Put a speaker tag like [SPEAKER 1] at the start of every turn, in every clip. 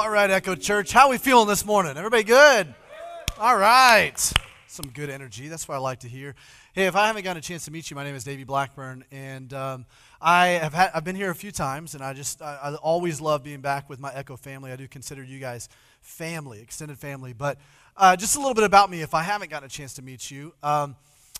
[SPEAKER 1] All right, Echo Church, how we feeling this morning? Everybody good? All right. Some good energy. That's what I like to hear. Hey, if I haven't gotten a chance to meet you, my name is Davey Blackburn, and um, I have had, I've been here a few times, and I just I, I, always love being back with my Echo family. I do consider you guys family, extended family. But uh, just a little bit about me, if I haven't gotten a chance to meet you. Um,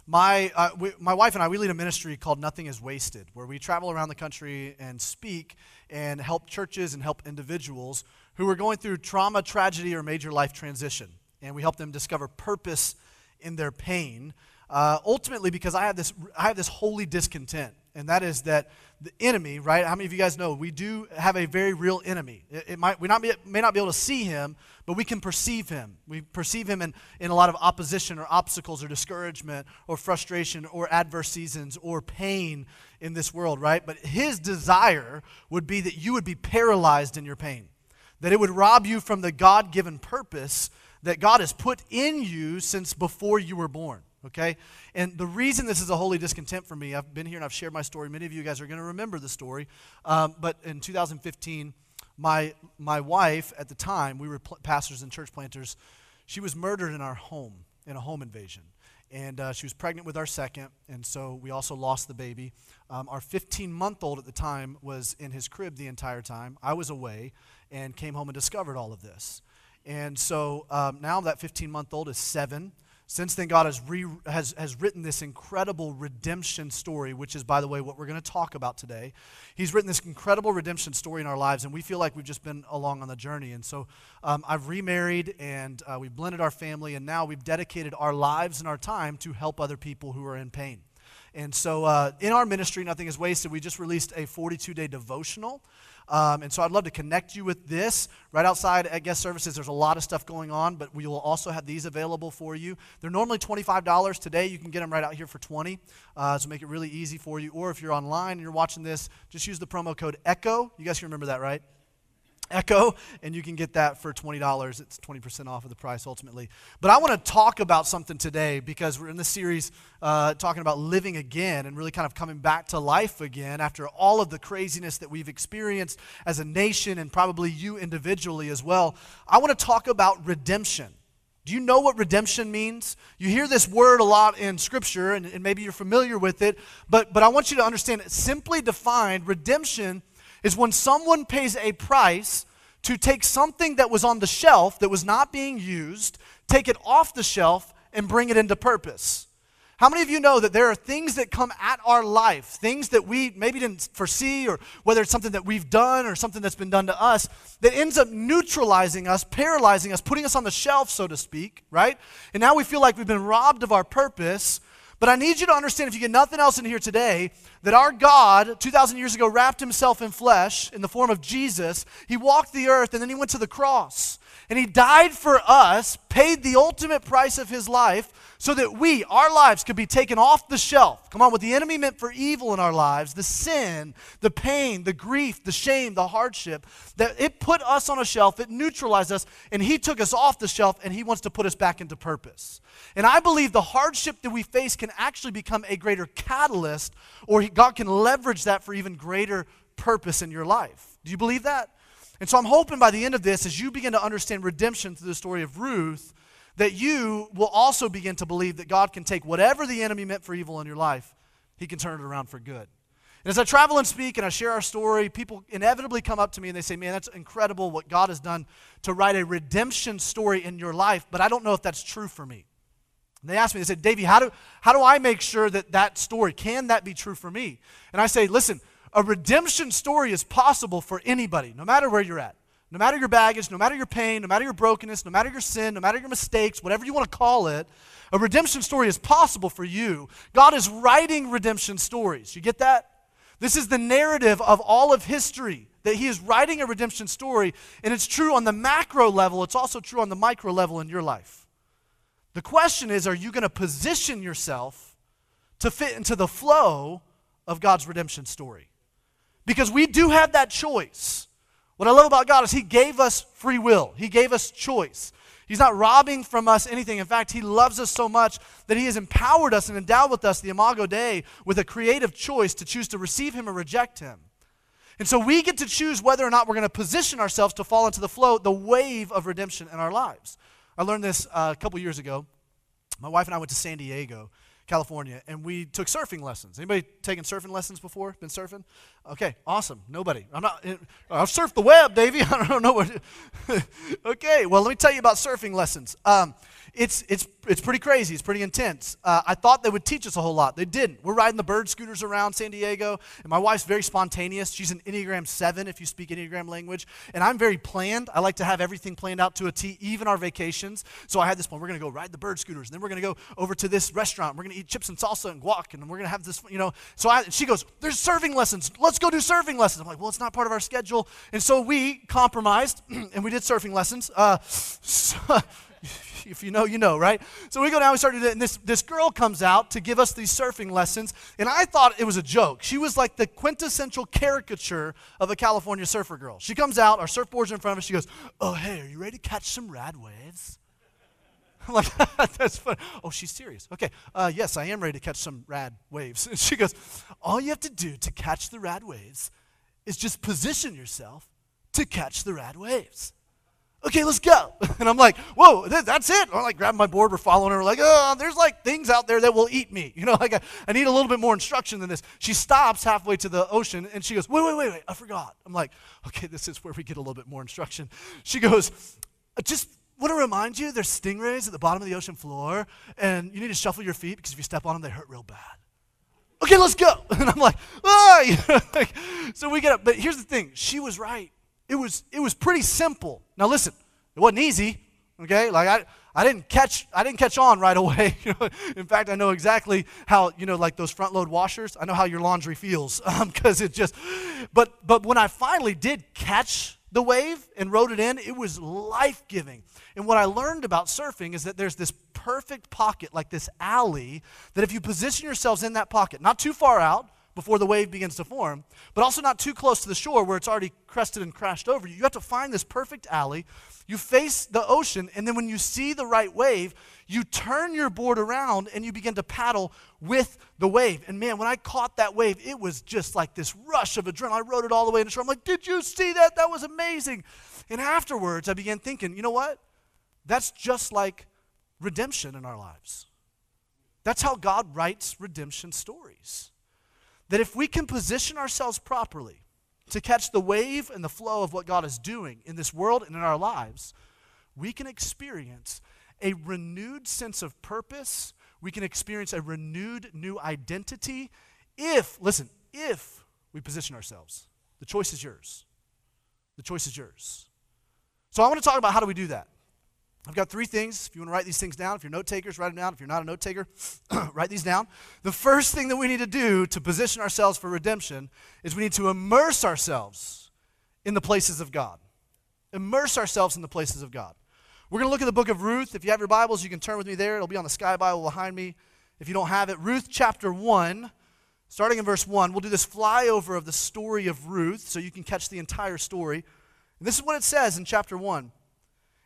[SPEAKER 1] my, uh, we, my wife and I, we lead a ministry called Nothing is Wasted, where we travel around the country and speak and help churches and help individuals who are going through trauma, tragedy, or major life transition. And we help them discover purpose in their pain. Uh, ultimately, because I have, this, I have this holy discontent, and that is that the enemy, right? How many of you guys know we do have a very real enemy? It, it might, we not be, may not be able to see him, but we can perceive him. We perceive him in, in a lot of opposition or obstacles or discouragement or frustration or adverse seasons or pain in this world, right? But his desire would be that you would be paralyzed in your pain that it would rob you from the God given purpose that God has put in you since before you were born. Okay? And the reason this is a holy discontent for me, I've been here and I've shared my story. Many of you guys are going to remember the story. Um, but in 2015, my, my wife at the time, we were pl- pastors and church planters, she was murdered in our home in a home invasion. And uh, she was pregnant with our second, and so we also lost the baby. Um, our 15 month old at the time was in his crib the entire time. I was away, and came home and discovered all of this. And so um, now that 15 month old is seven. Since then, God has, re- has, has written this incredible redemption story, which is, by the way, what we're going to talk about today. He's written this incredible redemption story in our lives, and we feel like we've just been along on the journey. And so um, I've remarried, and uh, we've blended our family, and now we've dedicated our lives and our time to help other people who are in pain. And so uh, in our ministry, Nothing is Wasted, we just released a 42 day devotional um, and so I'd love to connect you with this. Right outside at guest services, there's a lot of stuff going on, but we will also have these available for you. They're normally $25. Today, you can get them right out here for 20 uh, So make it really easy for you. Or if you're online and you're watching this, just use the promo code ECHO. You guys can remember that, right? Echo, and you can get that for $20. It's 20% off of the price ultimately. But I want to talk about something today because we're in this series uh, talking about living again and really kind of coming back to life again after all of the craziness that we've experienced as a nation and probably you individually as well. I want to talk about redemption. Do you know what redemption means? You hear this word a lot in Scripture, and, and maybe you're familiar with it, but, but I want you to understand. Simply defined, redemption is when someone pays a price to take something that was on the shelf that was not being used, take it off the shelf, and bring it into purpose. How many of you know that there are things that come at our life, things that we maybe didn't foresee, or whether it's something that we've done or something that's been done to us, that ends up neutralizing us, paralyzing us, putting us on the shelf, so to speak, right? And now we feel like we've been robbed of our purpose but I need you to understand, if you get nothing else in here today, that our God, 2,000 years ago, wrapped himself in flesh in the form of Jesus. He walked the earth and then he went to the cross. And he died for us, paid the ultimate price of his life so that we, our lives, could be taken off the shelf. Come on, what the enemy meant for evil in our lives, the sin, the pain, the grief, the shame, the hardship, that it put us on a shelf, it neutralized us, and he took us off the shelf and he wants to put us back into purpose. And I believe the hardship that we face can actually become a greater catalyst, or God can leverage that for even greater purpose in your life. Do you believe that? And so I'm hoping by the end of this, as you begin to understand redemption through the story of Ruth, that you will also begin to believe that God can take whatever the enemy meant for evil in your life, he can turn it around for good. And as I travel and speak and I share our story, people inevitably come up to me and they say, Man, that's incredible what God has done to write a redemption story in your life, but I don't know if that's true for me. And they asked me, they said, Davey, how do, how do I make sure that that story, can that be true for me? And I say, Listen, a redemption story is possible for anybody, no matter where you're at. No matter your baggage, no matter your pain, no matter your brokenness, no matter your sin, no matter your mistakes, whatever you want to call it, a redemption story is possible for you. God is writing redemption stories. You get that? This is the narrative of all of history that He is writing a redemption story, and it's true on the macro level, it's also true on the micro level in your life. The question is are you going to position yourself to fit into the flow of God's redemption story? Because we do have that choice. What I love about God is He gave us free will, He gave us choice. He's not robbing from us anything. In fact, He loves us so much that He has empowered us and endowed with us the Imago Dei with a creative choice to choose to receive Him or reject Him. And so we get to choose whether or not we're going to position ourselves to fall into the flow, the wave of redemption in our lives. I learned this uh, a couple years ago. My wife and I went to San Diego, California, and we took surfing lessons. Anybody taken surfing lessons before? Been surfing? Okay, awesome. Nobody. I'm not. I've surfed the web, Davey. I don't know what. okay, well, let me tell you about surfing lessons. Um, it's, it's, it's pretty crazy. It's pretty intense. Uh, I thought they would teach us a whole lot. They didn't. We're riding the bird scooters around San Diego, and my wife's very spontaneous. She's an Enneagram 7 if you speak Enneagram language. And I'm very planned. I like to have everything planned out to a T, even our vacations. So I had this plan. We're going to go ride the bird scooters, and then we're going to go over to this restaurant. We're going to eat chips and salsa and guac, and we're going to have this, you know. So I, she goes, There's surfing lessons. Let's go do surfing lessons. I'm like, Well, it's not part of our schedule. And so we compromised, and we did surfing lessons. Uh, so, if you know, you know, right? So we go down, we start doing it, and this, this girl comes out to give us these surfing lessons, and I thought it was a joke. She was like the quintessential caricature of a California surfer girl. She comes out, our surfboard's in front of us, she goes, Oh, hey, are you ready to catch some rad waves? I'm like, that's fun. Oh, she's serious. Okay, uh, yes, I am ready to catch some rad waves. And she goes, All you have to do to catch the rad waves is just position yourself to catch the rad waves okay, let's go. And I'm like, whoa, that's it. I'm like grabbing my board, we're following her, like, oh, there's like things out there that will eat me. You know, like I, I, need a little bit more instruction than this. She stops halfway to the ocean and she goes, wait, wait, wait, wait, I forgot. I'm like, okay, this is where we get a little bit more instruction. She goes, just want to remind you there's stingrays at the bottom of the ocean floor and you need to shuffle your feet because if you step on them, they hurt real bad. Okay, let's go. And I'm like, ah, so we get up. But here's the thing she was right. It was, it was pretty simple. Now listen, it wasn't easy, okay? Like I, I didn't catch, I didn't catch on right away. In fact, I know exactly how, you know, like those front load washers, I know how your laundry feels because um, it just, but, but when I finally did catch the wave and rode it in, it was life giving. And what I learned about surfing is that there's this perfect pocket, like this alley, that if you position yourselves in that pocket, not too far out, before the wave begins to form, but also not too close to the shore where it's already crested and crashed over you. You have to find this perfect alley. You face the ocean, and then when you see the right wave, you turn your board around and you begin to paddle with the wave. And man, when I caught that wave, it was just like this rush of adrenaline. I rode it all the way to shore. I'm like, did you see that? That was amazing. And afterwards, I began thinking, you know what? That's just like redemption in our lives. That's how God writes redemption stories that if we can position ourselves properly to catch the wave and the flow of what God is doing in this world and in our lives, we can experience a renewed sense of purpose. We can experience a renewed new identity if, listen, if we position ourselves. The choice is yours. The choice is yours. So I want to talk about how do we do that. I've got three things. If you want to write these things down, if you're note takers, write them down. If you're not a note taker, write these down. The first thing that we need to do to position ourselves for redemption is we need to immerse ourselves in the places of God. Immerse ourselves in the places of God. We're going to look at the book of Ruth. If you have your Bibles, you can turn with me there. It'll be on the Sky Bible behind me. If you don't have it, Ruth chapter 1, starting in verse 1. We'll do this flyover of the story of Ruth so you can catch the entire story. And this is what it says in chapter 1.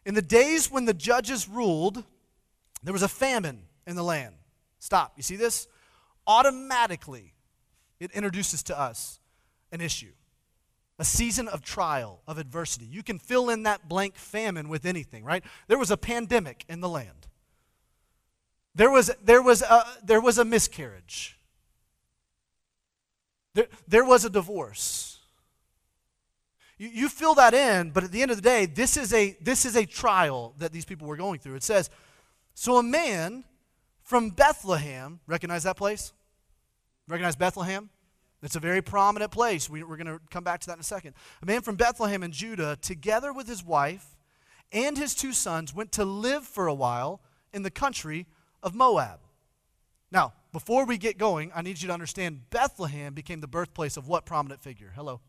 [SPEAKER 1] In the days when the judges ruled, there was a famine in the land. Stop. You see this? Automatically, it introduces to us an issue, a season of trial, of adversity. You can fill in that blank famine with anything, right? There was a pandemic in the land. There was, there was, a, there was a miscarriage. There, there was a divorce. You, you fill that in, but at the end of the day, this is, a, this is a trial that these people were going through. It says, So a man from Bethlehem, recognize that place? Recognize Bethlehem? It's a very prominent place. We, we're going to come back to that in a second. A man from Bethlehem in Judah, together with his wife and his two sons, went to live for a while in the country of Moab. Now, before we get going, I need you to understand Bethlehem became the birthplace of what prominent figure? Hello?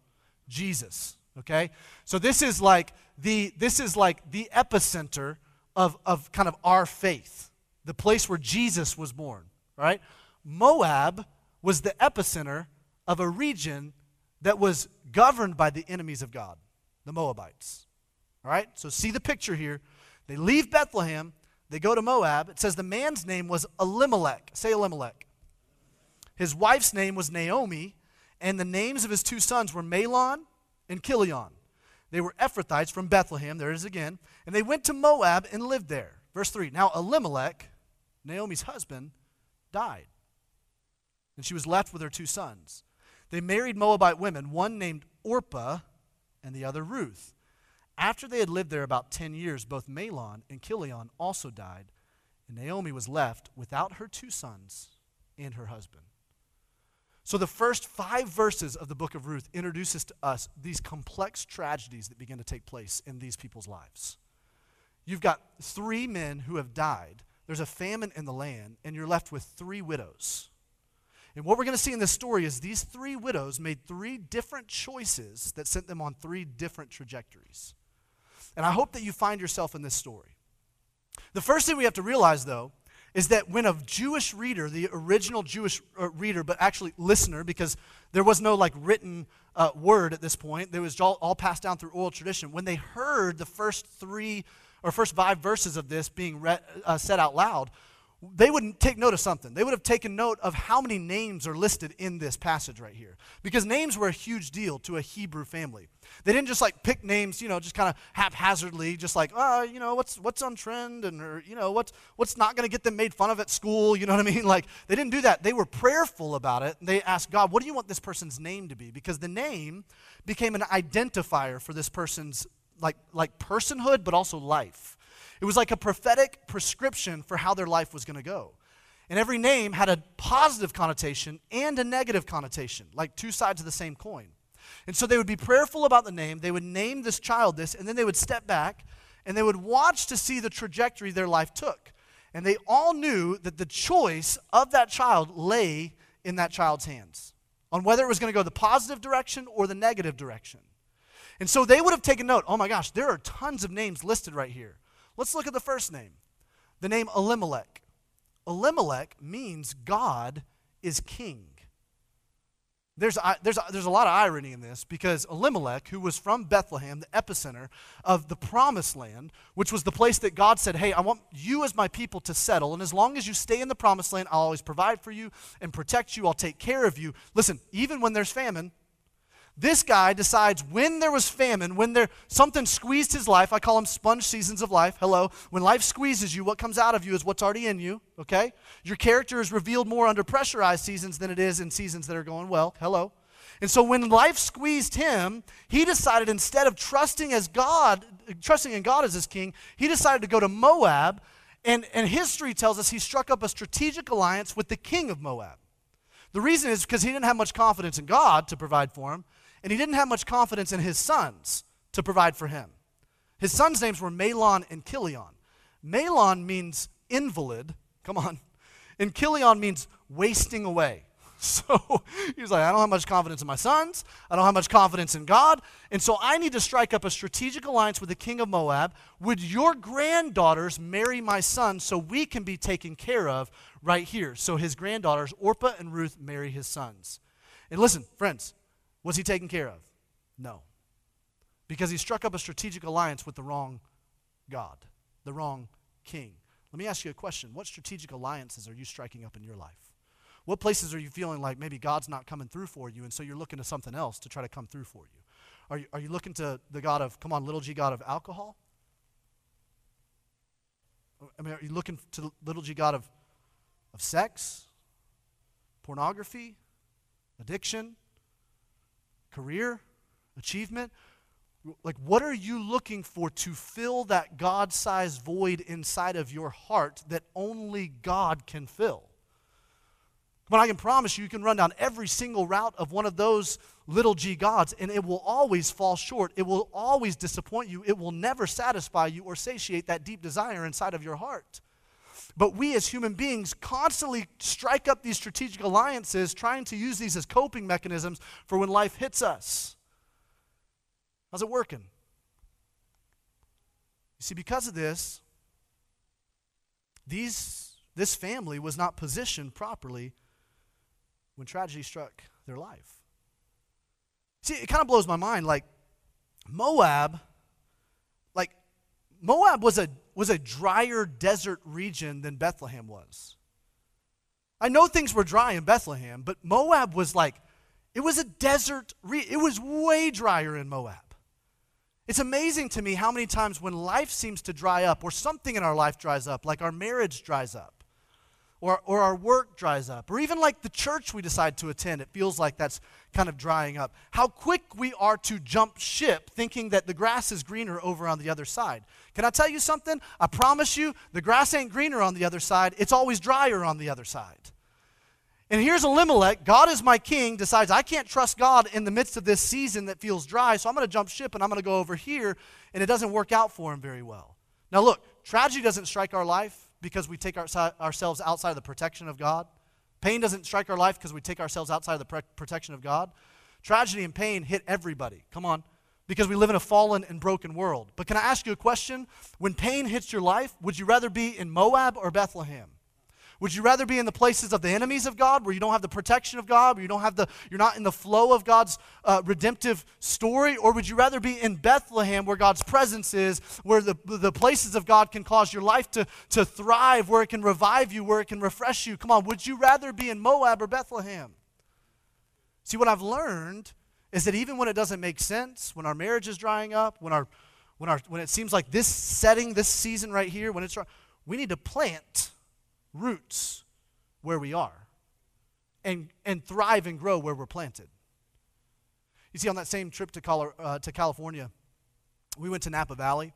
[SPEAKER 1] Jesus okay? So this is like the this is like the epicenter of, of kind of our faith the place where jesus was born right? Moab was the epicenter of a region that was governed by the enemies of god the moabites all right? So see the picture here. They leave bethlehem they go to moab. It says the man's name was elimelech. Say elimelech. His wife's name was naomi and the names of his two sons were Mahlon and Chilion. They were Ephrathites from Bethlehem, there it is again, and they went to Moab and lived there. Verse 3 Now Elimelech, Naomi's husband, died, and she was left with her two sons. They married Moabite women, one named Orpah and the other Ruth. After they had lived there about 10 years, both Mahlon and Chilion also died, and Naomi was left without her two sons and her husband. So, the first five verses of the book of Ruth introduces to us these complex tragedies that begin to take place in these people's lives. You've got three men who have died, there's a famine in the land, and you're left with three widows. And what we're going to see in this story is these three widows made three different choices that sent them on three different trajectories. And I hope that you find yourself in this story. The first thing we have to realize, though, is that when a Jewish reader, the original Jewish uh, reader, but actually listener, because there was no like written uh, word at this point, it was all, all passed down through oral tradition. When they heard the first three or first five verses of this being read, uh, said out loud, they would take note of something. They would have taken note of how many names are listed in this passage right here. Because names were a huge deal to a Hebrew family. They didn't just like pick names, you know, just kind of haphazardly, just like, oh, you know, what's what's on trend and or, you know, what's what's not going to get them made fun of at school, you know what I mean? Like they didn't do that. They were prayerful about it. They asked God, what do you want this person's name to be? Because the name became an identifier for this person's like like personhood but also life. It was like a prophetic prescription for how their life was going to go. And every name had a positive connotation and a negative connotation, like two sides of the same coin. And so they would be prayerful about the name, they would name this child this, and then they would step back and they would watch to see the trajectory their life took. And they all knew that the choice of that child lay in that child's hands on whether it was going to go the positive direction or the negative direction. And so they would have taken note oh my gosh, there are tons of names listed right here. Let's look at the first name the name Elimelech. Elimelech means God is king. There's, there's, there's a lot of irony in this because Elimelech, who was from Bethlehem, the epicenter of the promised land, which was the place that God said, Hey, I want you as my people to settle. And as long as you stay in the promised land, I'll always provide for you and protect you. I'll take care of you. Listen, even when there's famine, this guy decides when there was famine, when there something squeezed his life. I call them sponge seasons of life. Hello. When life squeezes you, what comes out of you is what's already in you. Okay? Your character is revealed more under pressurized seasons than it is in seasons that are going well. Hello. And so when life squeezed him, he decided instead of trusting as God, trusting in God as his king, he decided to go to Moab. And, and history tells us he struck up a strategic alliance with the king of Moab. The reason is because he didn't have much confidence in God to provide for him and he didn't have much confidence in his sons to provide for him. His sons' names were Mahlon and Chilion. Mahlon means invalid, come on, and Chilion means wasting away. So he's like, I don't have much confidence in my sons. I don't have much confidence in God. And so I need to strike up a strategic alliance with the king of Moab. Would your granddaughters marry my son so we can be taken care of right here? So his granddaughters, Orpah and Ruth, marry his sons. And listen, friends, was he taken care of? No. Because he struck up a strategic alliance with the wrong God, the wrong king. Let me ask you a question. What strategic alliances are you striking up in your life? What places are you feeling like maybe God's not coming through for you, and so you're looking to something else to try to come through for you? Are you, are you looking to the God of, come on, little g God of alcohol? I mean, are you looking to the little g God of, of sex, pornography, addiction? Career, achievement? Like, what are you looking for to fill that God sized void inside of your heart that only God can fill? But I can promise you, you can run down every single route of one of those little g gods, and it will always fall short. It will always disappoint you. It will never satisfy you or satiate that deep desire inside of your heart. But we as human beings constantly strike up these strategic alliances, trying to use these as coping mechanisms for when life hits us. How's it working? You see, because of this, these, this family was not positioned properly when tragedy struck their life. See, it kind of blows my mind. Like, Moab, like, Moab was a was a drier desert region than Bethlehem was. I know things were dry in Bethlehem, but Moab was like, It was a desert, re- it was way drier in Moab. It's amazing to me how many times when life seems to dry up, or something in our life dries up, like our marriage dries up, or, or our work dries up, or even like the church we decide to attend, it feels like that's kind of drying up. How quick we are to jump ship thinking that the grass is greener over on the other side. Can I tell you something? I promise you, the grass ain't greener on the other side, it's always drier on the other side. And here's Elimelech, God is my king, decides I can't trust God in the midst of this season that feels dry, so I'm going to jump ship and I'm going to go over here, and it doesn't work out for him very well. Now, look, tragedy doesn't strike our life because we take our, ourselves outside of the protection of God. Pain doesn't strike our life because we take ourselves outside of the pre- protection of God. Tragedy and pain hit everybody. Come on. Because we live in a fallen and broken world. But can I ask you a question? When pain hits your life, would you rather be in Moab or Bethlehem? Would you rather be in the places of the enemies of God, where you don't have the protection of God, where you don't have the, you're not in the flow of God's uh, redemptive story, or would you rather be in Bethlehem, where God's presence is, where the, the places of God can cause your life to, to thrive, where it can revive you, where it can refresh you? Come on, would you rather be in Moab or Bethlehem? See, what I've learned is that even when it doesn't make sense, when our marriage is drying up, when our when our when it seems like this setting, this season right here, when it's we need to plant roots where we are and, and thrive and grow where we're planted. You see, on that same trip to, uh, to California, we went to Napa Valley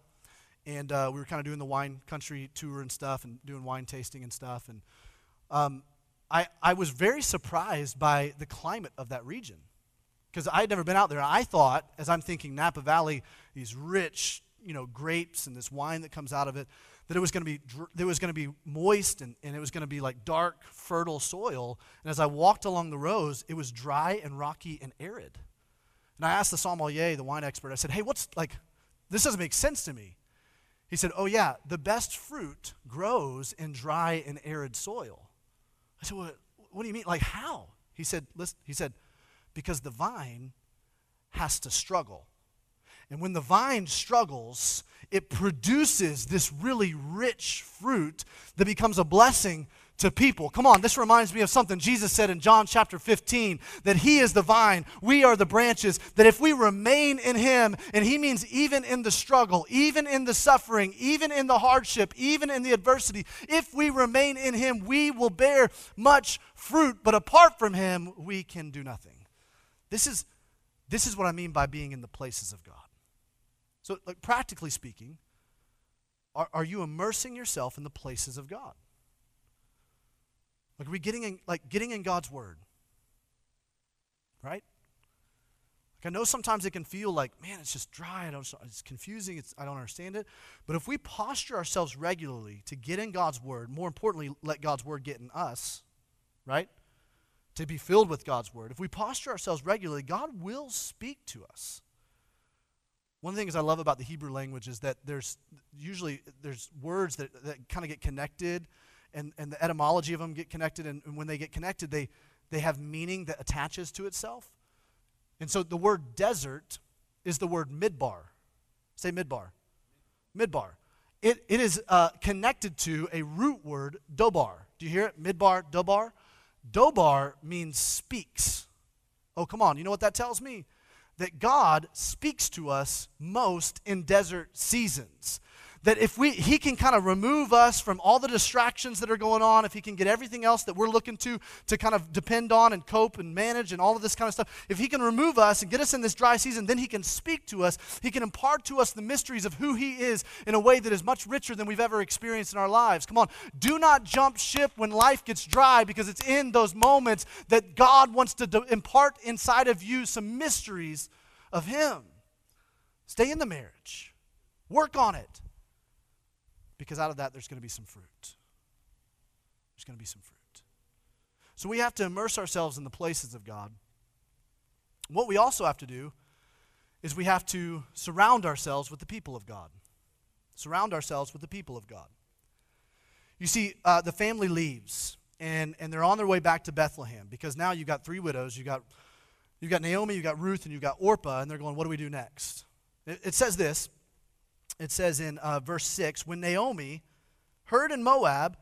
[SPEAKER 1] and uh, we were kind of doing the wine country tour and stuff and doing wine tasting and stuff. And um, I, I was very surprised by the climate of that region because I had never been out there. I thought, as I'm thinking Napa Valley, these rich, you know, grapes and this wine that comes out of it, that it was going to be that was going to be moist and, and it was going to be like dark, fertile soil. And as I walked along the rows, it was dry and rocky and arid. And I asked the sommelier, the wine expert, I said, "Hey, what's like? This doesn't make sense to me." He said, "Oh yeah, the best fruit grows in dry and arid soil." I said, "What? What do you mean? Like how?" He said, "Listen." He said, "Because the vine has to struggle." And when the vine struggles, it produces this really rich fruit that becomes a blessing to people. Come on, this reminds me of something Jesus said in John chapter 15 that He is the vine, we are the branches, that if we remain in Him, and He means even in the struggle, even in the suffering, even in the hardship, even in the adversity, if we remain in Him, we will bear much fruit, but apart from Him, we can do nothing. This is, this is what I mean by being in the places of God. So, like practically speaking, are, are you immersing yourself in the places of God? Like, are we getting in, like getting in God's word? Right? Like I know sometimes it can feel like, man, it's just dry. I don't, it's confusing. It's, I don't understand it. But if we posture ourselves regularly to get in God's word, more importantly, let God's word get in us, right? To be filled with God's word. If we posture ourselves regularly, God will speak to us. One of the things I love about the Hebrew language is that there's usually there's words that, that kind of get connected and, and the etymology of them get connected and, and when they get connected they, they have meaning that attaches to itself. And so the word desert is the word midbar. Say midbar. Midbar. It, it is uh, connected to a root word, dobar. Do you hear it? Midbar, dobar. Dobar means speaks. Oh, come on. You know what that tells me? That God speaks to us most in desert seasons that if we he can kind of remove us from all the distractions that are going on if he can get everything else that we're looking to to kind of depend on and cope and manage and all of this kind of stuff if he can remove us and get us in this dry season then he can speak to us. He can impart to us the mysteries of who he is in a way that is much richer than we've ever experienced in our lives. Come on. Do not jump ship when life gets dry because it's in those moments that god wants to impart inside of you some mysteries of him. Stay in the marriage. Work on it because out of that, there's going to be some fruit. There's going to be some fruit. So we have to immerse ourselves in the places of God. What we also have to do is we have to surround ourselves with the people of God. Surround ourselves with the people of God. You see, uh, the family leaves, and, and they're on their way back to Bethlehem because now you've got three widows. You've got, you've got Naomi, you've got Ruth, and you've got Orpah, and they're going, What do we do next? It, it says this it says in uh, verse 6 when Naomi heard in Moab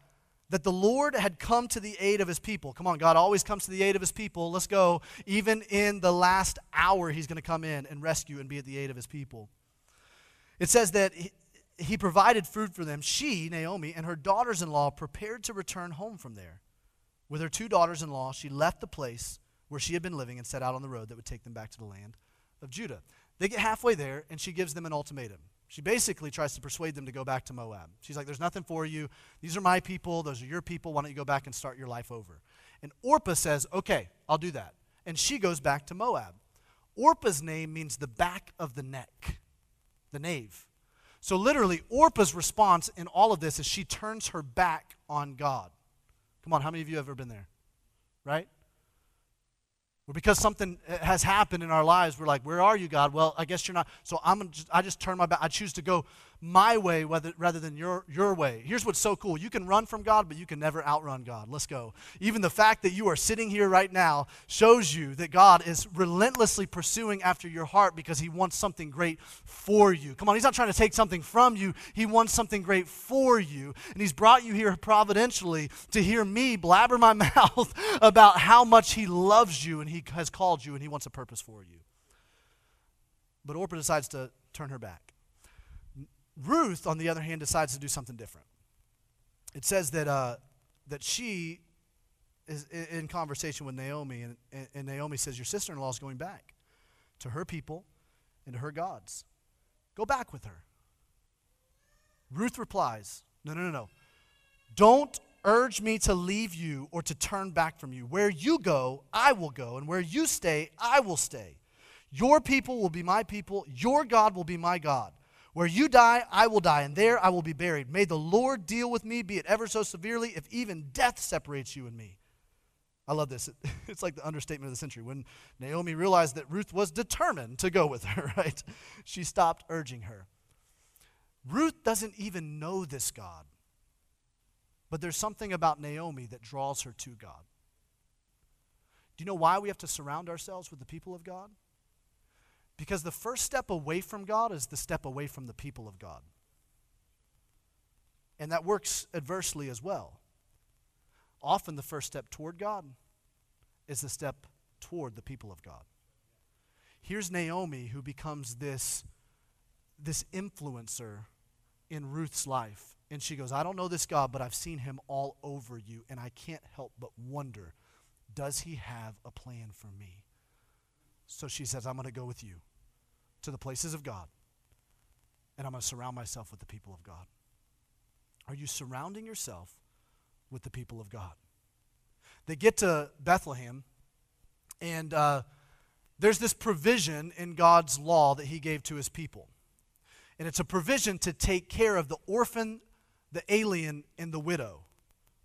[SPEAKER 1] that the Lord had come to the aid of his people. Come on, God always comes to the aid of his people. Let's go. Even in the last hour, he's going to come in and rescue and be at the aid of his people. It says that he, he provided food for them. She, Naomi, and her daughters in law prepared to return home from there. With her two daughters in law, she left the place where she had been living and set out on the road that would take them back to the land of Judah. They get halfway there, and she gives them an ultimatum. She basically tries to persuade them to go back to Moab. She's like, There's nothing for you. These are my people. Those are your people. Why don't you go back and start your life over? And Orpah says, Okay, I'll do that. And she goes back to Moab. Orpah's name means the back of the neck, the nave. So, literally, Orpah's response in all of this is she turns her back on God. Come on, how many of you have ever been there? Right? Or because something eh, has happened in our lives, we're like, "Where are you, God?" Well, I guess you're not. So I'm just, I just turn my back. I choose to go my way rather than your, your way. Here's what's so cool you can run from God, but you can never outrun God. Let's go. Even the fact that you are sitting here right now shows you that God is relentlessly pursuing after your heart because He wants something great for you. Come on, He's not trying to take something from you, He wants something great for you. And He's brought you here providentially to hear me blabber my mouth about how much He loves you and He has called you and He wants a purpose for you. But Orpah decides to turn her back. Ruth, on the other hand, decides to do something different. It says that, uh, that she is in conversation with Naomi, and, and Naomi says, Your sister in law is going back to her people and to her gods. Go back with her. Ruth replies, No, no, no, no. Don't urge me to leave you or to turn back from you. Where you go, I will go, and where you stay, I will stay. Your people will be my people, your God will be my God. Where you die, I will die, and there I will be buried. May the Lord deal with me, be it ever so severely, if even death separates you and me. I love this. It's like the understatement of the century. When Naomi realized that Ruth was determined to go with her, right? She stopped urging her. Ruth doesn't even know this God, but there's something about Naomi that draws her to God. Do you know why we have to surround ourselves with the people of God? Because the first step away from God is the step away from the people of God. And that works adversely as well. Often the first step toward God is the step toward the people of God. Here's Naomi who becomes this, this influencer in Ruth's life. And she goes, I don't know this God, but I've seen him all over you, and I can't help but wonder does he have a plan for me? So she says, I'm going to go with you to the places of God, and I'm going to surround myself with the people of God. Are you surrounding yourself with the people of God? They get to Bethlehem, and uh, there's this provision in God's law that He gave to His people. And it's a provision to take care of the orphan, the alien, and the widow.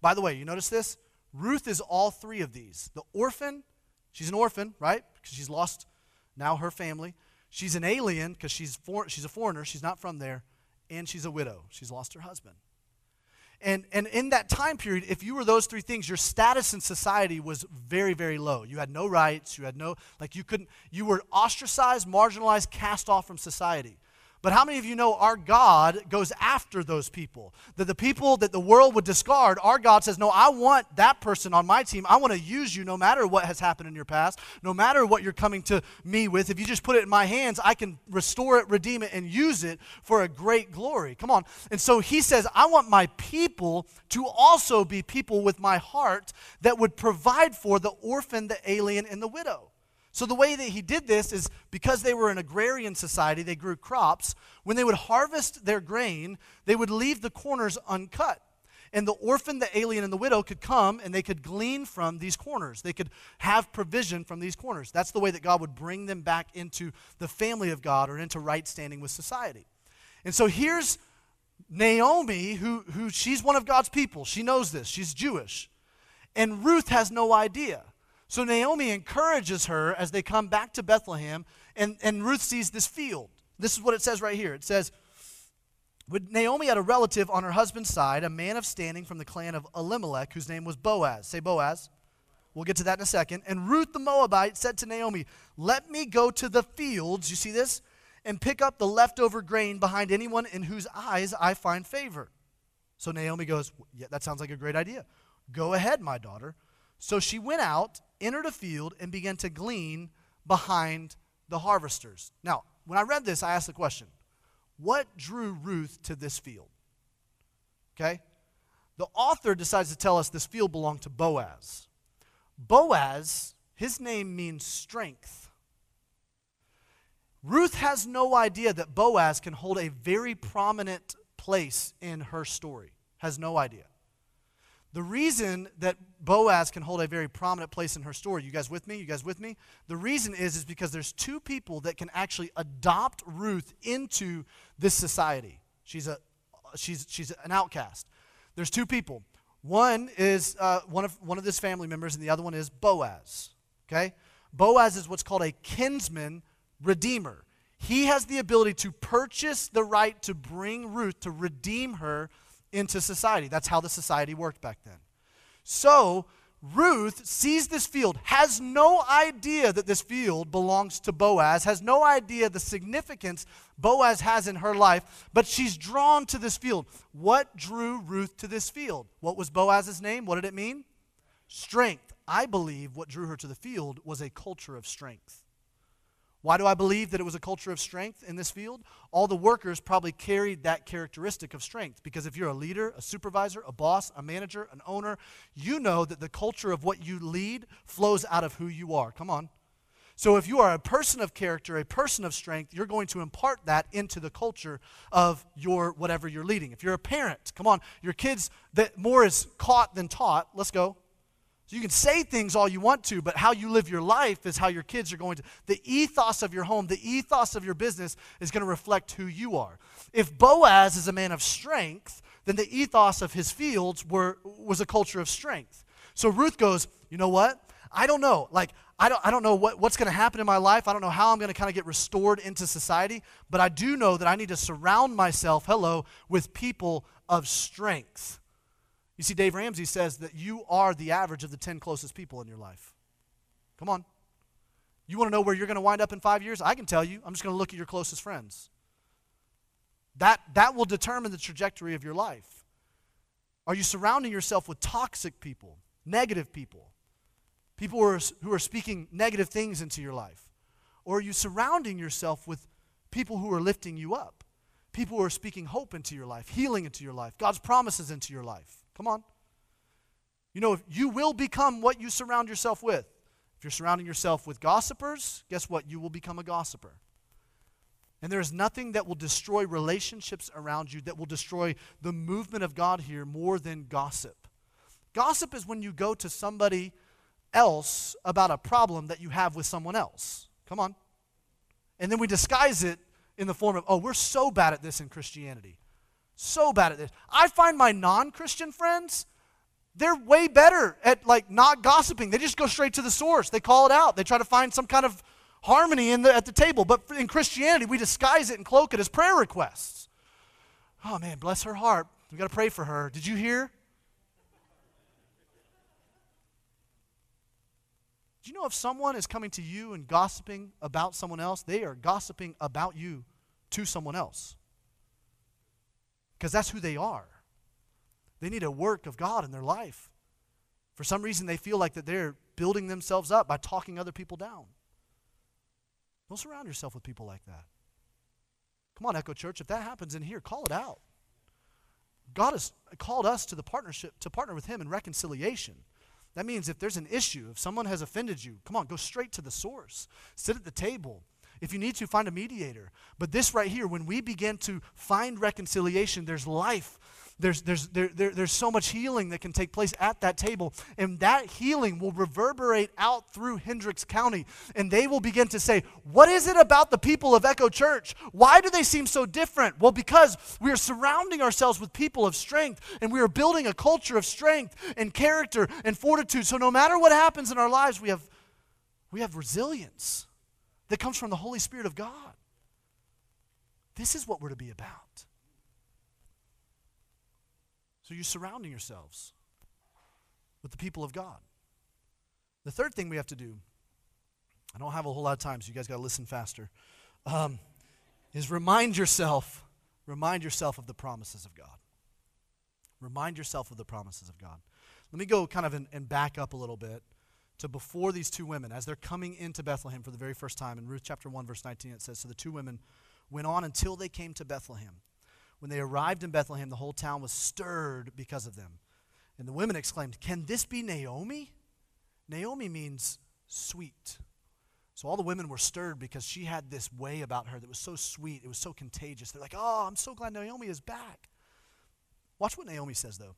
[SPEAKER 1] By the way, you notice this? Ruth is all three of these the orphan, She's an orphan, right? Because she's lost now her family. She's an alien because she's, for, she's a foreigner. She's not from there. And she's a widow. She's lost her husband. And, and in that time period, if you were those three things, your status in society was very, very low. You had no rights. You had no, like, you couldn't, you were ostracized, marginalized, cast off from society. But how many of you know our God goes after those people? That the people that the world would discard, our God says, No, I want that person on my team. I want to use you no matter what has happened in your past, no matter what you're coming to me with. If you just put it in my hands, I can restore it, redeem it, and use it for a great glory. Come on. And so he says, I want my people to also be people with my heart that would provide for the orphan, the alien, and the widow. So, the way that he did this is because they were an agrarian society, they grew crops. When they would harvest their grain, they would leave the corners uncut. And the orphan, the alien, and the widow could come and they could glean from these corners. They could have provision from these corners. That's the way that God would bring them back into the family of God or into right standing with society. And so here's Naomi, who, who she's one of God's people. She knows this, she's Jewish. And Ruth has no idea. So Naomi encourages her as they come back to Bethlehem, and, and Ruth sees this field. This is what it says right here. It says, Naomi had a relative on her husband's side, a man of standing from the clan of Elimelech, whose name was Boaz. Say Boaz. We'll get to that in a second. And Ruth the Moabite said to Naomi, Let me go to the fields, you see this, and pick up the leftover grain behind anyone in whose eyes I find favor. So Naomi goes, Yeah, that sounds like a great idea. Go ahead, my daughter. So she went out, entered a field, and began to glean behind the harvesters. Now, when I read this, I asked the question what drew Ruth to this field? Okay? The author decides to tell us this field belonged to Boaz. Boaz, his name means strength. Ruth has no idea that Boaz can hold a very prominent place in her story. Has no idea. The reason that Boaz can hold a very prominent place in her story, you guys with me? You guys with me? The reason is is because there's two people that can actually adopt Ruth into this society. She's a she's she's an outcast. There's two people. One is uh, one of one of this family members, and the other one is Boaz. Okay, Boaz is what's called a kinsman redeemer. He has the ability to purchase the right to bring Ruth to redeem her into society. That's how the society worked back then. So, Ruth sees this field, has no idea that this field belongs to Boaz, has no idea the significance Boaz has in her life, but she's drawn to this field. What drew Ruth to this field? What was Boaz's name? What did it mean? Strength. I believe what drew her to the field was a culture of strength. Why do I believe that it was a culture of strength in this field? All the workers probably carried that characteristic of strength because if you're a leader, a supervisor, a boss, a manager, an owner, you know that the culture of what you lead flows out of who you are. Come on. So if you are a person of character, a person of strength, you're going to impart that into the culture of your whatever you're leading. If you're a parent, come on, your kids that more is caught than taught. Let's go. So you can say things all you want to, but how you live your life is how your kids are going to. The ethos of your home, the ethos of your business is going to reflect who you are. If Boaz is a man of strength, then the ethos of his fields were, was a culture of strength. So Ruth goes, You know what? I don't know. Like, I don't, I don't know what, what's going to happen in my life. I don't know how I'm going to kind of get restored into society, but I do know that I need to surround myself, hello, with people of strength. You see, Dave Ramsey says that you are the average of the 10 closest people in your life. Come on. You want to know where you're going to wind up in five years? I can tell you. I'm just going to look at your closest friends. That, that will determine the trajectory of your life. Are you surrounding yourself with toxic people, negative people, people who are, who are speaking negative things into your life? Or are you surrounding yourself with people who are lifting you up, people who are speaking hope into your life, healing into your life, God's promises into your life? Come on. You know, you will become what you surround yourself with. If you're surrounding yourself with gossipers, guess what? You will become a gossiper. And there is nothing that will destroy relationships around you, that will destroy the movement of God here more than gossip. Gossip is when you go to somebody else about a problem that you have with someone else. Come on. And then we disguise it in the form of, oh, we're so bad at this in Christianity. So bad at this. I find my non-Christian friends, they're way better at like not gossiping. They just go straight to the source. They call it out. They try to find some kind of harmony in the, at the table. But in Christianity, we disguise it and cloak it as prayer requests. Oh man, bless her heart. We got to pray for her. Did you hear? Do you know if someone is coming to you and gossiping about someone else, they are gossiping about you to someone else? Because that's who they are. They need a work of God in their life. For some reason, they feel like that they're building themselves up by talking other people down. Don't surround yourself with people like that. Come on, Echo Church, if that happens in here, call it out. God has called us to the partnership to partner with Him in reconciliation. That means if there's an issue, if someone has offended you, come on, go straight to the source. Sit at the table. If you need to, find a mediator. But this right here, when we begin to find reconciliation, there's life. There's, there's, there, there, there's so much healing that can take place at that table. And that healing will reverberate out through Hendricks County. And they will begin to say, What is it about the people of Echo Church? Why do they seem so different? Well, because we are surrounding ourselves with people of strength and we are building a culture of strength and character and fortitude. So no matter what happens in our lives, we have, we have resilience that comes from the Holy Spirit of God. This is what we're to be about. So you're surrounding yourselves with the people of God. The third thing we have to do, I don't have a whole lot of time, so you guys got to listen faster, um, is remind yourself, remind yourself of the promises of God. Remind yourself of the promises of God. Let me go kind of and, and back up a little bit to before these two women, as they're coming into Bethlehem for the very first time. In Ruth chapter 1, verse 19, it says, So the two women went on until they came to Bethlehem. When they arrived in Bethlehem, the whole town was stirred because of them. And the women exclaimed, Can this be Naomi? Naomi means sweet. So all the women were stirred because she had this way about her that was so sweet. It was so contagious. They're like, Oh, I'm so glad Naomi is back. Watch what Naomi says, though.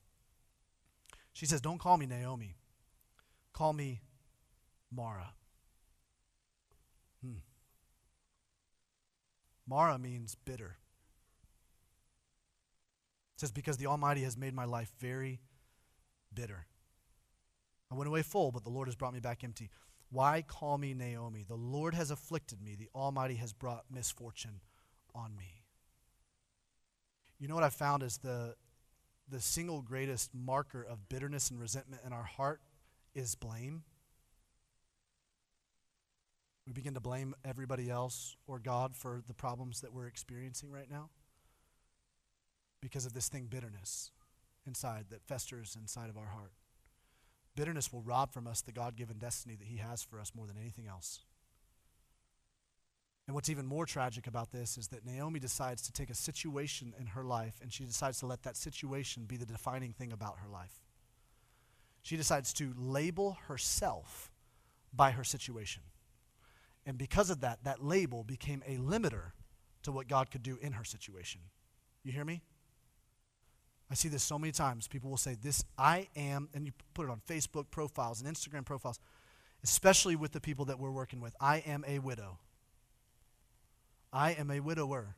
[SPEAKER 1] She says, Don't call me Naomi. Call me Mara. Hmm. Mara means bitter. It says, Because the Almighty has made my life very bitter. I went away full, but the Lord has brought me back empty. Why call me Naomi? The Lord has afflicted me. The Almighty has brought misfortune on me. You know what I found is the, the single greatest marker of bitterness and resentment in our heart is blame. We begin to blame everybody else or God for the problems that we're experiencing right now because of this thing, bitterness, inside that festers inside of our heart. Bitterness will rob from us the God given destiny that He has for us more than anything else. And what's even more tragic about this is that Naomi decides to take a situation in her life and she decides to let that situation be the defining thing about her life. She decides to label herself by her situation. And because of that, that label became a limiter to what God could do in her situation. You hear me? I see this so many times. People will say, This I am, and you put it on Facebook profiles and Instagram profiles, especially with the people that we're working with. I am a widow. I am a widower.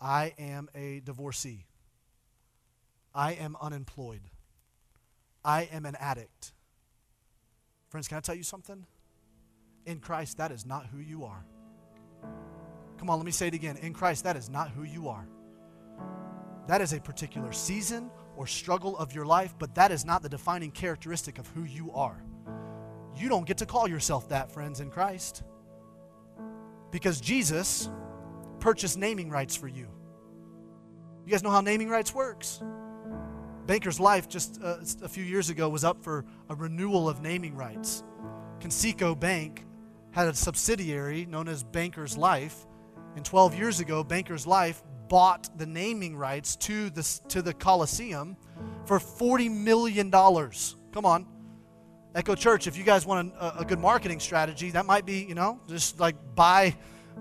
[SPEAKER 1] I am a divorcee. I am unemployed. I am an addict. Friends, can I tell you something? In Christ, that is not who you are. Come on, let me say it again. In Christ, that is not who you are. That is a particular season or struggle of your life, but that is not the defining characteristic of who you are. You don't get to call yourself that, friends, in Christ. Because Jesus purchased naming rights for you. You guys know how naming rights works? Banker's Life just uh, a few years ago was up for a renewal of naming rights. Conseco Bank had a subsidiary known as Banker's Life, and 12 years ago, Banker's Life bought the naming rights to the, to the Coliseum for $40 million. Come on. Echo Church, if you guys want a, a, good marketing strategy, that might be, you know, just like buy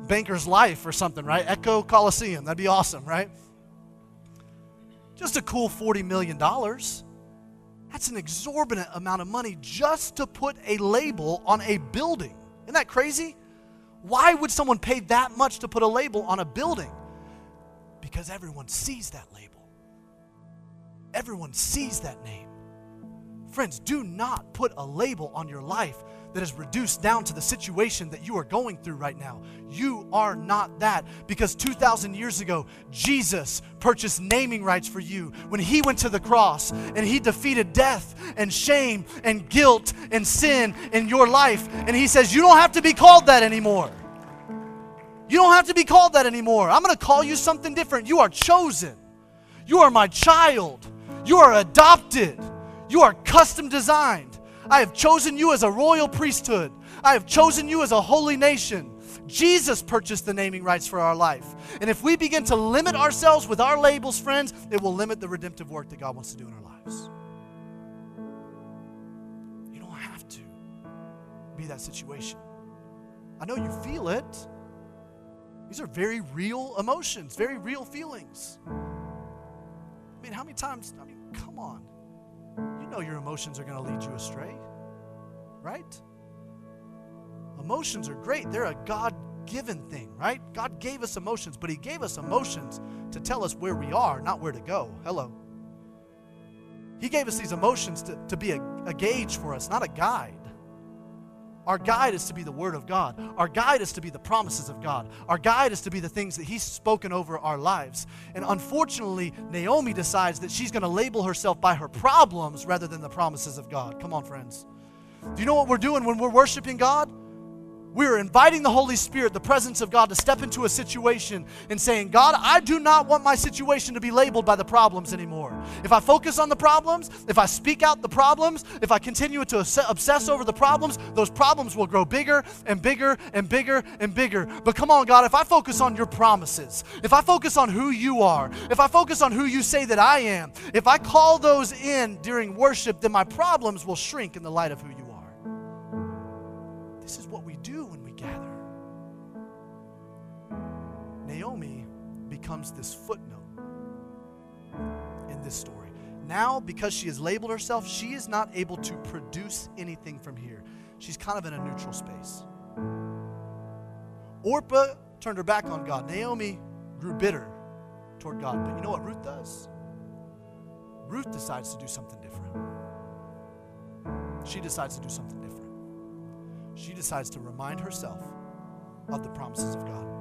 [SPEAKER 1] Banker's Life or something, right? Echo Coliseum. That'd be awesome, right? Just a cool $40 million. That's an exorbitant amount of money just to put a label on a building. Isn't that crazy? Why would someone pay that much to put a label on a building? Because everyone sees that label, everyone sees that name. Friends, do not put a label on your life that is reduced down to the situation that you are going through right now. You are not that because 2,000 years ago, Jesus purchased naming rights for you when he went to the cross and he defeated death and shame and guilt and sin in your life. And he says, You don't have to be called that anymore. You don't have to be called that anymore. I'm going to call you something different. You are chosen. You are my child. You are adopted. You are custom designed. I have chosen you as a royal priesthood. I have chosen you as a holy nation. Jesus purchased the naming rights for our life. And if we begin to limit ourselves with our labels, friends, it will limit the redemptive work that God wants to do in our lives. Be that situation. I know you feel it. These are very real emotions, very real feelings. I mean, how many times, I mean, come on. You know your emotions are going to lead you astray, right? Emotions are great. They're a God given thing, right? God gave us emotions, but He gave us emotions to tell us where we are, not where to go. Hello. He gave us these emotions to, to be a, a gauge for us, not a guide. Our guide is to be the Word of God. Our guide is to be the promises of God. Our guide is to be the things that He's spoken over our lives. And unfortunately, Naomi decides that she's going to label herself by her problems rather than the promises of God. Come on, friends. Do you know what we're doing when we're worshiping God? We're inviting the Holy Spirit, the presence of God, to step into a situation and saying, God, I do not want my situation to be labeled by the problems anymore. If I focus on the problems, if I speak out the problems, if I continue to obsess over the problems, those problems will grow bigger and bigger and bigger and bigger. But come on, God, if I focus on your promises, if I focus on who you are, if I focus on who you say that I am, if I call those in during worship, then my problems will shrink in the light of who you are. This is what we do Naomi becomes this footnote in this story. Now, because she has labeled herself, she is not able to produce anything from here. She's kind of in a neutral space. Orpah turned her back on God. Naomi grew bitter toward God. But you know what Ruth does? Ruth decides to do something different. She decides to do something different she decides to remind herself of the promises of God.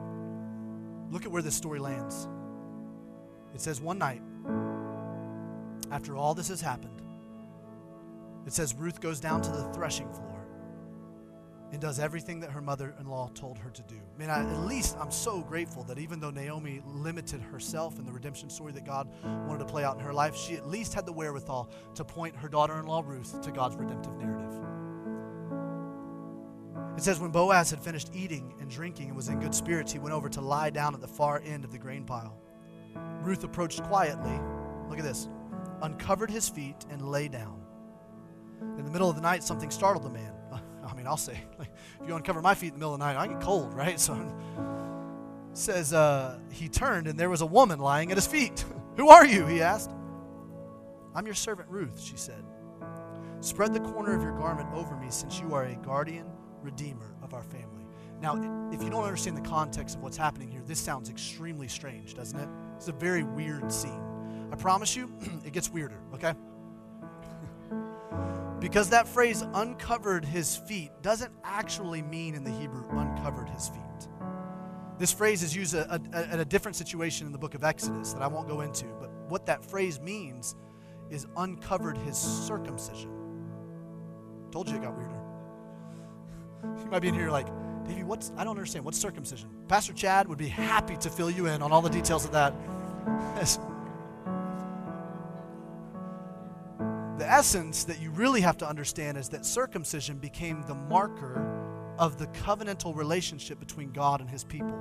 [SPEAKER 1] Look at where this story lands. It says one night, after all this has happened, it says Ruth goes down to the threshing floor and does everything that her mother in law told her to do. I mean, I, at least I'm so grateful that even though Naomi limited herself in the redemption story that God wanted to play out in her life, she at least had the wherewithal to point her daughter in law Ruth to God's redemptive narrative. It says, When Boaz had finished eating and drinking and was in good spirits, he went over to lie down at the far end of the grain pile. Ruth approached quietly, look at this, uncovered his feet, and lay down. In the middle of the night, something startled the man. I mean, I'll say, like, if you uncover my feet in the middle of the night, I get cold, right? So it says uh, he turned, and there was a woman lying at his feet. Who are you? he asked. I'm your servant Ruth, she said. Spread the corner of your garment over me, since you are a guardian Redeemer of our family. Now, if you don't understand the context of what's happening here, this sounds extremely strange, doesn't it? It's a very weird scene. I promise you, it gets weirder, okay? because that phrase uncovered his feet doesn't actually mean in the Hebrew uncovered his feet. This phrase is used at a, a, a, different situation in the book of Exodus that I won't go into, but what that phrase means is uncovered his circumcision. Told you it got weirder. You might be in here like, Davey, what's, I don't understand. What's circumcision? Pastor Chad would be happy to fill you in on all the details of that. the essence that you really have to understand is that circumcision became the marker of the covenantal relationship between God and his people,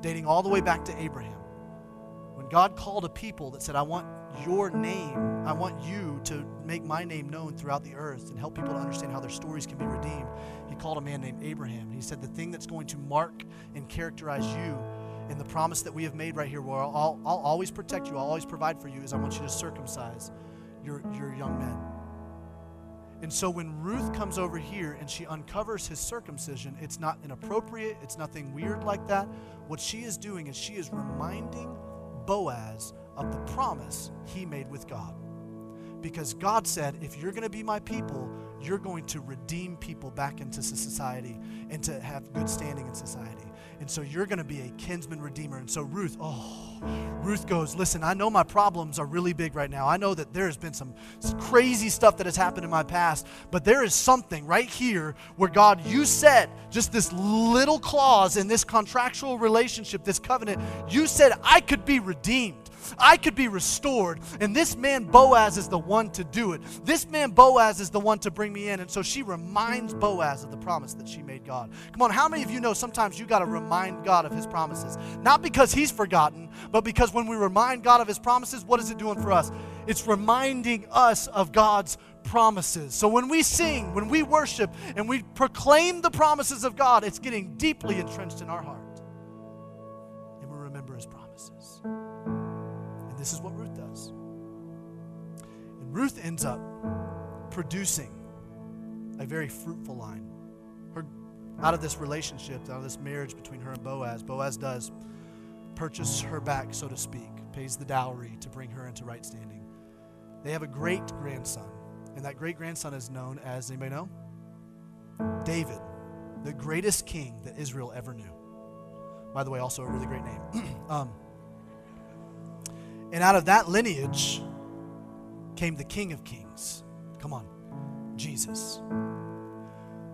[SPEAKER 1] dating all the way back to Abraham. When God called a people that said, I want your name, I want you to make my name known throughout the earth and help people to understand how their stories can be redeemed, he called a man named Abraham. He said, The thing that's going to mark and characterize you in the promise that we have made right here, where I'll, I'll always protect you, I'll always provide for you, is I want you to circumcise your, your young men. And so when Ruth comes over here and she uncovers his circumcision, it's not inappropriate, it's nothing weird like that. What she is doing is she is reminding Boaz of the promise he made with God. Because God said, if you're going to be my people, you're going to redeem people back into society and to have good standing in society. And so you're going to be a kinsman redeemer. And so Ruth, oh, Ruth goes, Listen, I know my problems are really big right now. I know that there has been some crazy stuff that has happened in my past, but there is something right here where God, you said, just this little clause in this contractual relationship, this covenant, you said I could be redeemed. I could be restored. And this man Boaz is the one to do it. This man Boaz is the one to bring me in. And so she reminds Boaz of the promise that she made God. Come on, how many of you know sometimes you got to remind God of his promises? Not because he's forgotten, but because when we remind God of his promises, what is it doing for us? It's reminding us of God's promises. So when we sing, when we worship, and we proclaim the promises of God, it's getting deeply entrenched in our heart. This is what Ruth does. And Ruth ends up producing a very fruitful line. Her, out of this relationship, out of this marriage between her and Boaz, Boaz does purchase her back, so to speak, pays the dowry to bring her into right standing. They have a great grandson, and that great grandson is known as anybody know? David, the greatest king that Israel ever knew. By the way, also a really great name. um, and out of that lineage came the King of Kings. Come on, Jesus.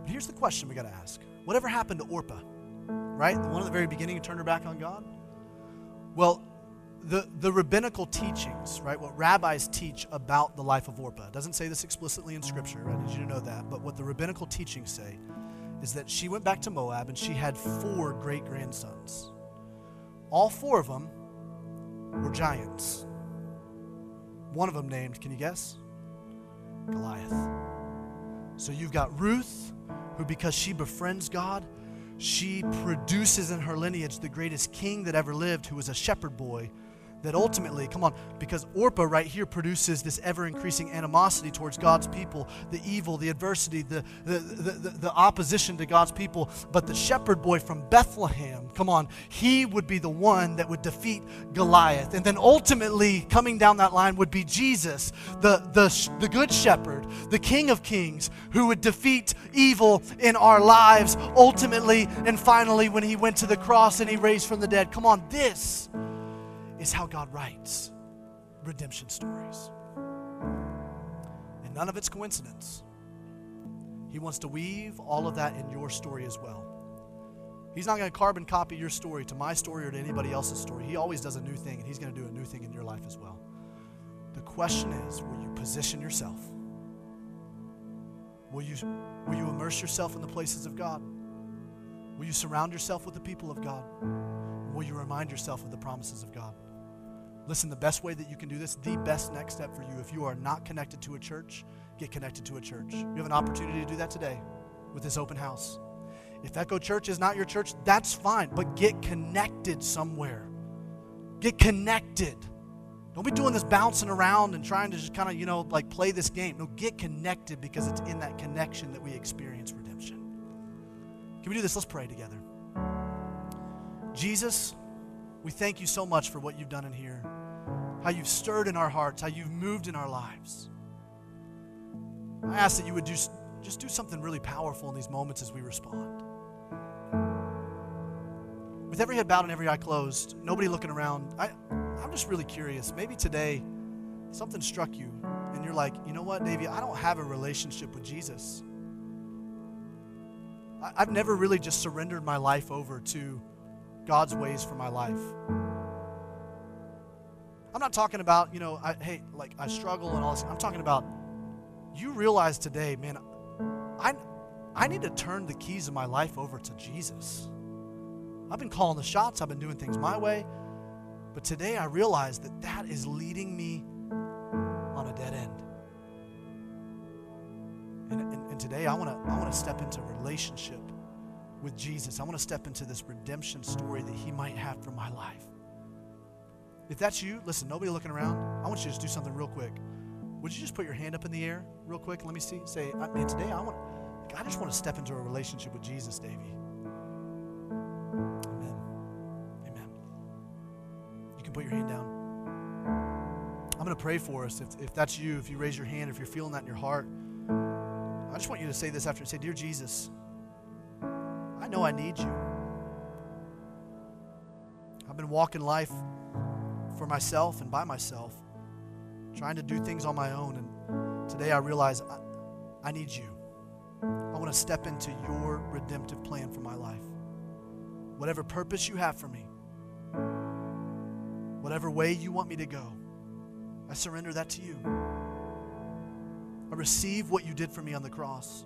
[SPEAKER 1] But here's the question we got to ask Whatever happened to Orpah? Right? The one at the very beginning who turned her back on God? Well, the, the rabbinical teachings, right, what rabbis teach about the life of Orpah, doesn't say this explicitly in Scripture, I need you to know that, but what the rabbinical teachings say is that she went back to Moab and she had four great grandsons. All four of them were giants. One of them named, can you guess? Goliath. So you've got Ruth, who, because she befriends God, she produces in her lineage the greatest king that ever lived, who was a shepherd boy that ultimately, come on, because Orpah right here produces this ever increasing animosity towards God's people, the evil, the adversity, the, the, the, the, opposition to God's people. But the shepherd boy from Bethlehem, come on, he would be the one that would defeat Goliath. And then ultimately, coming down that line would be Jesus, the, the, the good shepherd, the king of kings, who would defeat evil in our lives ultimately and finally when he went to the cross and he raised from the dead. Come on, this is how God writes redemption stories. And none of it's coincidence. He wants to weave all of that in your story as well. He's not going to carbon copy your story to my story or to anybody else's story. He always does a new thing, and He's going to do a new thing in your life as well. The question is will you position yourself? Will you, will you immerse yourself in the places of God? Will you surround yourself with the people of God? Will you remind yourself of the promises of God? Listen, the best way that you can do this, the best next step for you, if you are not connected to a church, get connected to a church. You have an opportunity to do that today with this open house. If Echo Church is not your church, that's fine, but get connected somewhere. Get connected. Don't be doing this bouncing around and trying to just kind of, you know, like play this game. No, get connected because it's in that connection that we experience redemption. Can we do this? Let's pray together. Jesus, we thank you so much for what you've done in here how you've stirred in our hearts, how you've moved in our lives. I ask that you would do, just do something really powerful in these moments as we respond. With every head bowed and every eye closed, nobody looking around, I, I'm just really curious. Maybe today something struck you and you're like, you know what, Davey, I don't have a relationship with Jesus. I, I've never really just surrendered my life over to God's ways for my life. I'm not talking about, you know, I, hey, like I struggle and all this. I'm talking about you realize today, man, I, I need to turn the keys of my life over to Jesus. I've been calling the shots, I've been doing things my way, but today I realize that that is leading me on a dead end. And, and, and today I want to I want to step into relationship with Jesus. I want to step into this redemption story that He might have for my life. If that's you, listen, nobody looking around. I want you to just do something real quick. Would you just put your hand up in the air real quick? Let me see. Say, man, today I want, I just want to step into a relationship with Jesus, Davey. Amen. Amen. You can put your hand down. I'm going to pray for us. If, if that's you, if you raise your hand, if you're feeling that in your heart, I just want you to say this after. Say, Dear Jesus, I know I need you. I've been walking life for myself and by myself, trying to do things on my own. And today I realize I, I need you. I want to step into your redemptive plan for my life. Whatever purpose you have for me, whatever way you want me to go, I surrender that to you. I receive what you did for me on the cross.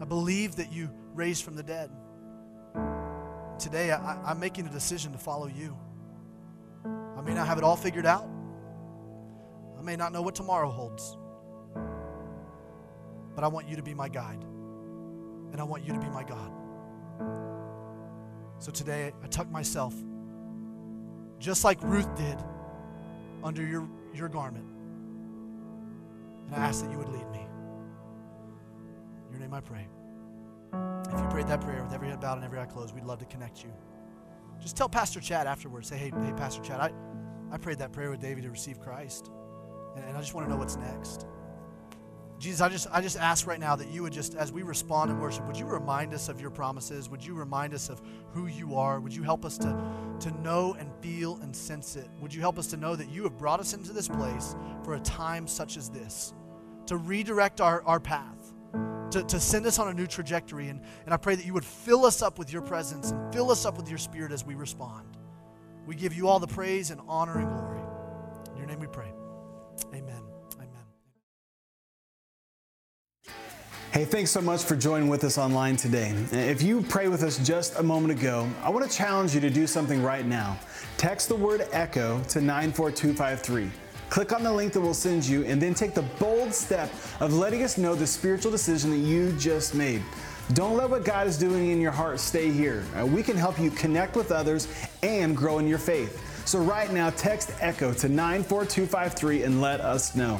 [SPEAKER 1] I believe that you raised from the dead. Today, I, am making a decision to follow you. I may not have it all figured out. I may not know what tomorrow holds. But I want you to be my guide. And I want you to be my God. So today, I tuck myself, just like Ruth did, under your, your garment. And I ask that you would lead me. In your name I pray. If you prayed that prayer with every head bowed and every eye closed, we'd love to connect you. Just tell Pastor Chad afterwards. Say, hey, hey, Pastor Chad, I, I prayed that prayer with David to receive Christ. And, and I just want to know what's next. Jesus, I just, I just ask right now that you would just, as we respond in worship, would you remind us of your promises? Would you remind us of who you are? Would you help us to, to know and feel and sense it? Would you help us to know that you have brought us into this place for a time such as this, to redirect our, our path? To, to send us on a new trajectory. And, and I pray that you would fill us up with your presence and fill us up with your spirit as we respond. We give you all the praise and honor and glory. In your name we pray. Amen. Amen.
[SPEAKER 2] Hey, thanks so much for joining with us online today. If you prayed with us just a moment ago, I want to challenge you to do something right now. Text the word ECHO to 94253. Click on the link that we'll send you and then take the bold step of letting us know the spiritual decision that you just made. Don't let what God is doing in your heart stay here. Uh, we can help you connect with others and grow in your faith. So right now, text ECHO to 94253 and let us know.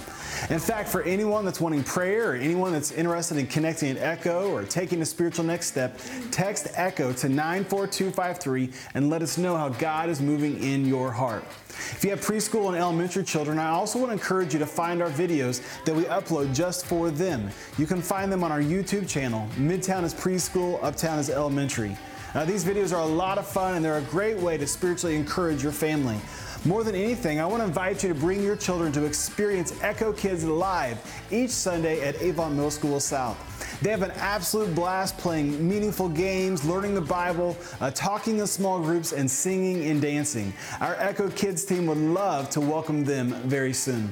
[SPEAKER 2] In fact, for anyone that's wanting prayer or anyone that's interested in connecting an ECHO or taking a spiritual next step, text ECHO to 94253 and let us know how God is moving in your heart. If you have preschool and elementary children, I also want to encourage you to find our videos that we upload just for them. You can find them on our YouTube channel. Midtown is preschool, Uptown is elementary. Now, these videos are a lot of fun and they're a great way to spiritually encourage your family. More than anything, I want to invite you to bring your children to experience Echo Kids live each Sunday at Avon Middle School South. They have an absolute blast playing meaningful games, learning the Bible, uh, talking in small groups, and singing and dancing. Our Echo Kids team would love to welcome them very soon.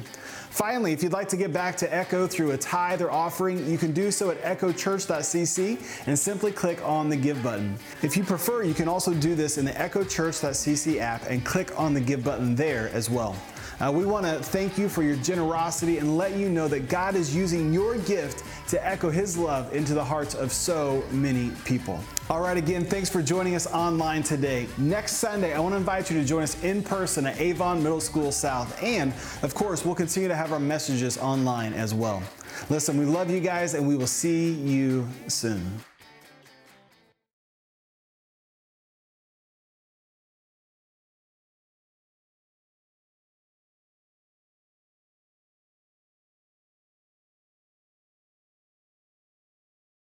[SPEAKER 2] Finally, if you'd like to get back to Echo through a tithe or offering, you can do so at echochurch.cc and simply click on the Give button. If you prefer, you can also do this in the echochurch.cc app and click on the Give button there as well. Uh, we want to thank you for your generosity and let you know that God is using your gift to echo His love into the hearts of so many people. All right, again, thanks for joining us online today. Next Sunday, I want to invite you to join us in person at Avon Middle School South. And of course, we'll continue to have our messages online as well. Listen, we love you guys, and we will see you soon.